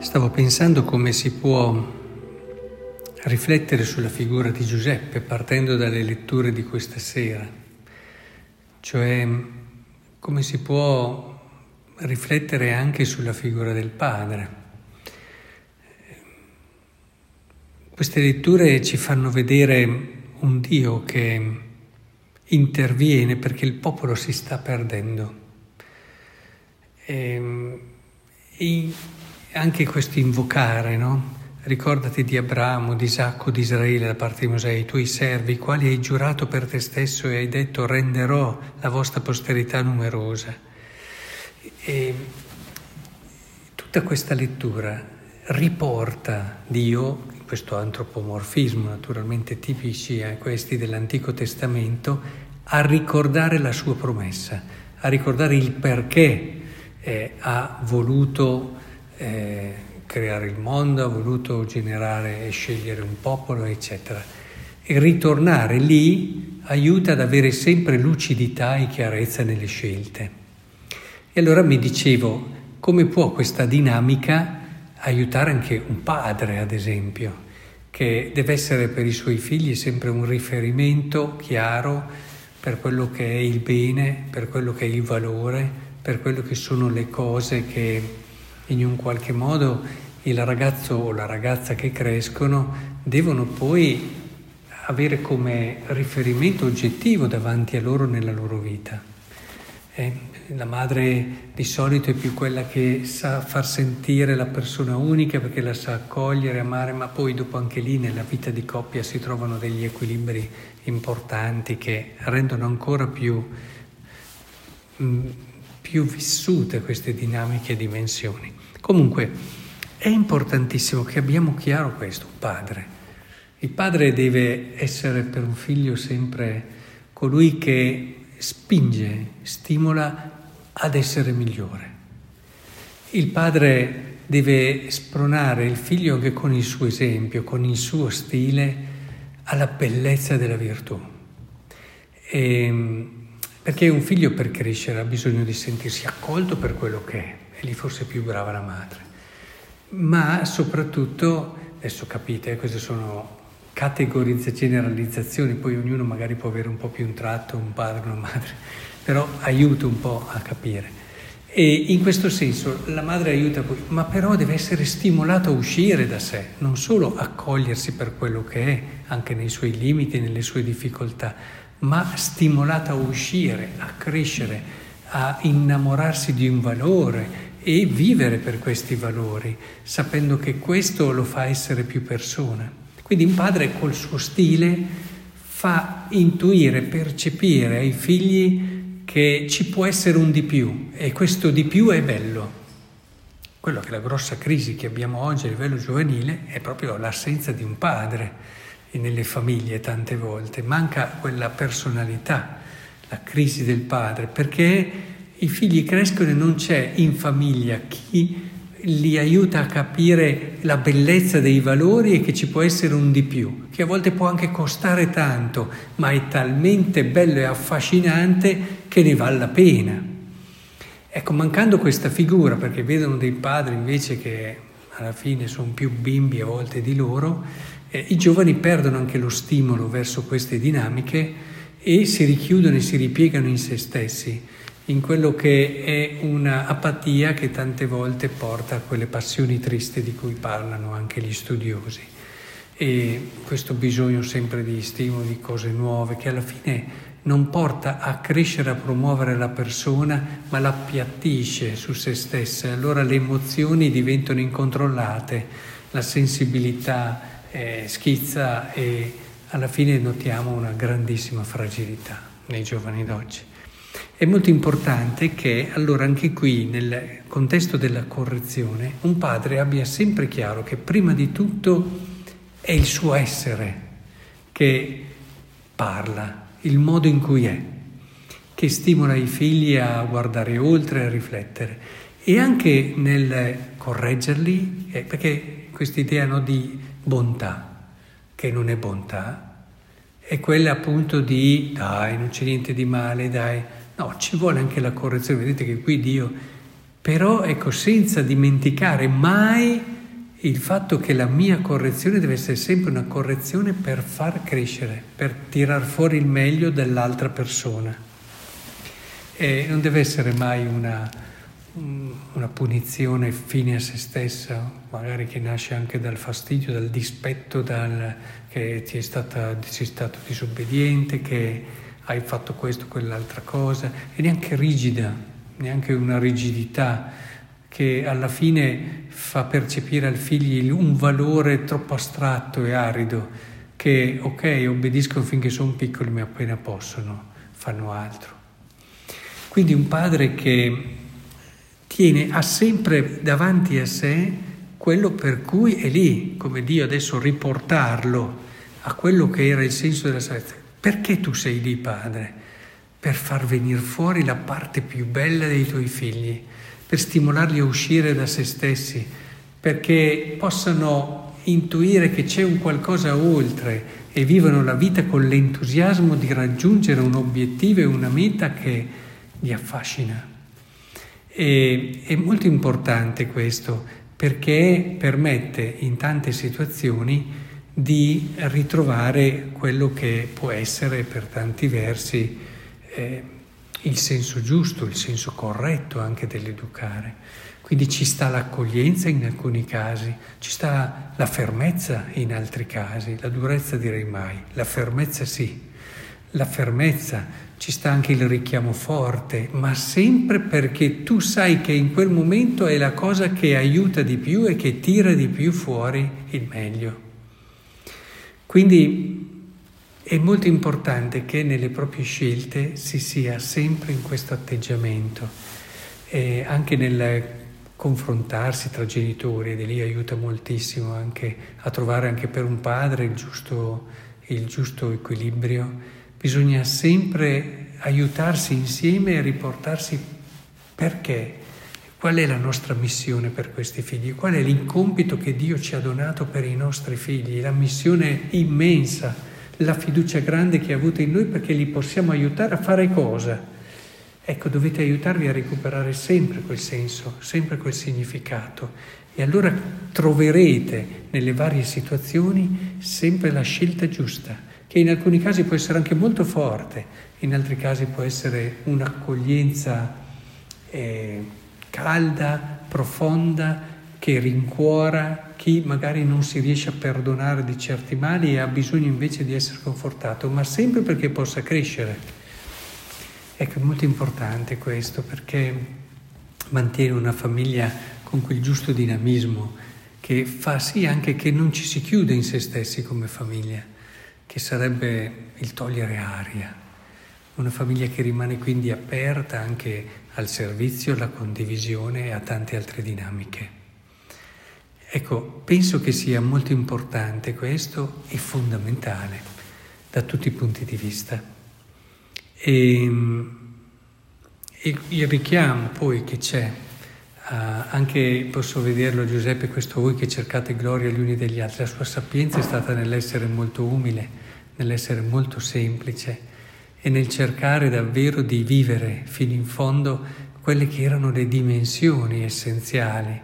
Stavo pensando come si può riflettere sulla figura di Giuseppe partendo dalle letture di questa sera, cioè come si può riflettere anche sulla figura del padre. Queste letture ci fanno vedere un Dio che interviene perché il popolo si sta perdendo. E, e anche questo invocare, no? Ricordati di Abramo, di Isacco, di Israele da parte di Mosè, i tuoi servi, quali hai giurato per te stesso e hai detto renderò la vostra posterità numerosa. E tutta questa lettura riporta Dio, questo antropomorfismo naturalmente tipici a questi dell'Antico Testamento, a ricordare la sua promessa, a ricordare il perché eh, ha voluto eh, creare il mondo, ha voluto generare e scegliere un popolo, eccetera. E ritornare lì aiuta ad avere sempre lucidità e chiarezza nelle scelte. E allora mi dicevo, come può questa dinamica aiutare anche un padre, ad esempio, che deve essere per i suoi figli sempre un riferimento chiaro per quello che è il bene, per quello che è il valore, per quello che sono le cose che in un qualche modo il ragazzo o la ragazza che crescono devono poi avere come riferimento oggettivo davanti a loro nella loro vita. Eh, la madre di solito è più quella che sa far sentire la persona unica perché la sa accogliere, amare, ma poi dopo anche lì nella vita di coppia si trovano degli equilibri importanti che rendono ancora più, mh, mm, più vissute queste dinamiche e dimensioni. Comunque è importantissimo che abbiamo chiaro questo, padre. Il padre deve essere per un figlio sempre colui che spinge, stimola ad essere migliore. Il padre deve spronare il figlio anche con il suo esempio, con il suo stile, alla bellezza della virtù. E, ehm, perché un figlio per crescere ha bisogno di sentirsi accolto per quello che è, e lì forse è più brava la madre. Ma soprattutto, adesso capite, queste sono categorizzazioni, generalizzazioni, poi ognuno magari può avere un po' più un tratto, un padre, una madre, però aiuta un po' a capire. E in questo senso la madre aiuta ma però deve essere stimolato a uscire da sé, non solo accogliersi per quello che è, anche nei suoi limiti, nelle sue difficoltà, ma stimolata a uscire, a crescere, a innamorarsi di un valore e vivere per questi valori, sapendo che questo lo fa essere più persona. Quindi un padre col suo stile fa intuire, percepire ai figli che ci può essere un di più e questo di più è bello. Quello che è la grossa crisi che abbiamo oggi a livello giovanile è proprio l'assenza di un padre nelle famiglie tante volte, manca quella personalità, la crisi del padre, perché i figli crescono e non c'è in famiglia chi li aiuta a capire la bellezza dei valori e che ci può essere un di più, che a volte può anche costare tanto, ma è talmente bello e affascinante che ne vale la pena. Ecco, mancando questa figura, perché vedono dei padri invece che alla fine sono più bimbi a volte di loro, eh, I giovani perdono anche lo stimolo verso queste dinamiche e si richiudono e si ripiegano in se stessi, in quello che è un'apatia che tante volte porta a quelle passioni tristi di cui parlano anche gli studiosi. E questo bisogno sempre di stimoli, di cose nuove, che alla fine non porta a crescere, a promuovere la persona, ma l'appiattisce su se stessa. Allora le emozioni diventano incontrollate, la sensibilità eh, schizza e alla fine notiamo una grandissima fragilità nei giovani d'oggi. È molto importante che allora anche qui nel contesto della correzione un padre abbia sempre chiaro che prima di tutto è il suo essere che parla, il modo in cui è, che stimola i figli a guardare oltre, a riflettere e anche nel correggerli, eh, perché questa idea no, di bontà, che non è bontà, è quella appunto di dai, non c'è niente di male, dai. No, ci vuole anche la correzione. Vedete che qui Dio però ecco senza dimenticare mai il fatto che la mia correzione deve essere sempre una correzione per far crescere, per tirar fuori il meglio dell'altra persona. E non deve essere mai una, una punizione fine a se stessa, magari che nasce anche dal fastidio, dal dispetto, dal, che ti è stata, sei stato disobbediente, che hai fatto questo, quell'altra cosa, e neanche rigida, neanche una rigidità che alla fine fa percepire al figlio un valore troppo astratto e arido, che ok, obbediscono finché sono piccoli, ma appena possono fanno altro. Quindi un padre che tiene, ha sempre davanti a sé quello per cui è lì, come Dio adesso riportarlo a quello che era il senso della salvezza. Perché tu sei lì, padre? Per far venire fuori la parte più bella dei tuoi figli per stimolarli a uscire da se stessi, perché possano intuire che c'è un qualcosa oltre e vivono la vita con l'entusiasmo di raggiungere un obiettivo e una meta che li affascina. E, è molto importante questo perché permette in tante situazioni di ritrovare quello che può essere per tanti versi eh, il senso giusto, il senso corretto anche dell'educare. Quindi ci sta l'accoglienza in alcuni casi, ci sta la fermezza in altri casi, la durezza direi mai, la fermezza sì, la fermezza, ci sta anche il richiamo forte, ma sempre perché tu sai che in quel momento è la cosa che aiuta di più e che tira di più fuori il meglio. Quindi è molto importante che nelle proprie scelte si sia sempre in questo atteggiamento, e anche nel confrontarsi tra genitori, ed lì aiuta moltissimo anche a trovare anche per un padre il giusto, il giusto equilibrio. Bisogna sempre aiutarsi insieme e riportarsi perché, qual è la nostra missione per questi figli, qual è l'incompito che Dio ci ha donato per i nostri figli, la missione immensa la fiducia grande che ha avuto in noi perché li possiamo aiutare a fare cosa. Ecco, dovete aiutarvi a recuperare sempre quel senso, sempre quel significato. E allora troverete nelle varie situazioni sempre la scelta giusta, che in alcuni casi può essere anche molto forte, in altri casi può essere un'accoglienza eh, calda, profonda, che rincuora chi magari non si riesce a perdonare di certi mali e ha bisogno invece di essere confortato, ma sempre perché possa crescere. Ecco, è molto importante questo perché mantiene una famiglia con quel giusto dinamismo che fa sì anche che non ci si chiude in se stessi come famiglia, che sarebbe il togliere aria. Una famiglia che rimane quindi aperta anche al servizio, alla condivisione e a tante altre dinamiche. Ecco, penso che sia molto importante questo e fondamentale da tutti i punti di vista. E, e il richiamo poi che c'è, uh, anche posso vederlo Giuseppe, questo voi che cercate gloria gli uni degli altri, la sua sapienza è stata nell'essere molto umile, nell'essere molto semplice e nel cercare davvero di vivere fino in fondo quelle che erano le dimensioni essenziali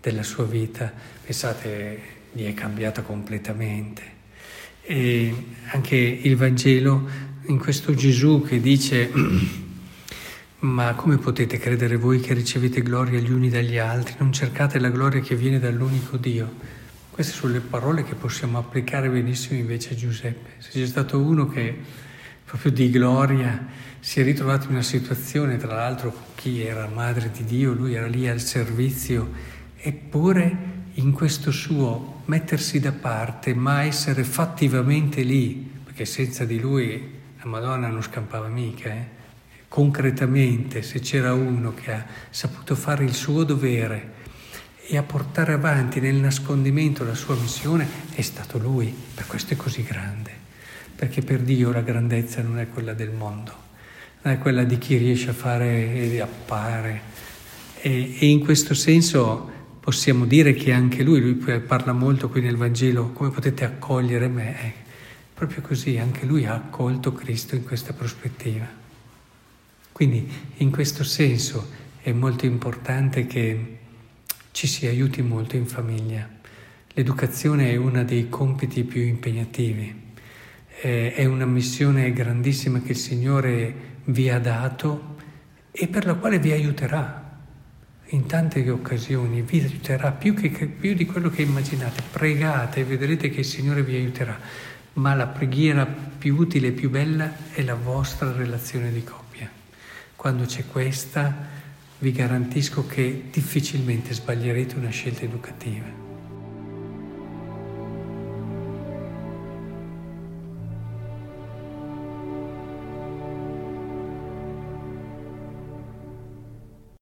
della sua vita, pensate, gli è cambiata completamente. E anche il Vangelo, in questo Gesù che dice, ma come potete credere voi che ricevete gloria gli uni dagli altri? Non cercate la gloria che viene dall'unico Dio. Queste sono le parole che possiamo applicare benissimo invece a Giuseppe. Se c'è stato uno che proprio di gloria si è ritrovato in una situazione, tra l'altro chi era madre di Dio, lui era lì al servizio eppure in questo suo mettersi da parte, ma essere fattivamente lì, perché senza di lui la Madonna non scampava mica, eh? concretamente se c'era uno che ha saputo fare il suo dovere e a portare avanti nel nascondimento la sua missione, è stato lui, per questo è così grande, perché per Dio la grandezza non è quella del mondo, non è quella di chi riesce a fare e appare. E, e in questo senso possiamo dire che anche lui, lui parla molto qui nel Vangelo, come potete accogliere me? Eh, proprio così, anche lui ha accolto Cristo in questa prospettiva. Quindi in questo senso è molto importante che ci si aiuti molto in famiglia. L'educazione è uno dei compiti più impegnativi, è una missione grandissima che il Signore vi ha dato e per la quale vi aiuterà in tante occasioni, vi aiuterà più, che, più di quello che immaginate. Pregate e vedrete che il Signore vi aiuterà, ma la preghiera più utile e più bella è la vostra relazione di coppia. Quando c'è questa, vi garantisco che difficilmente sbaglierete una scelta educativa.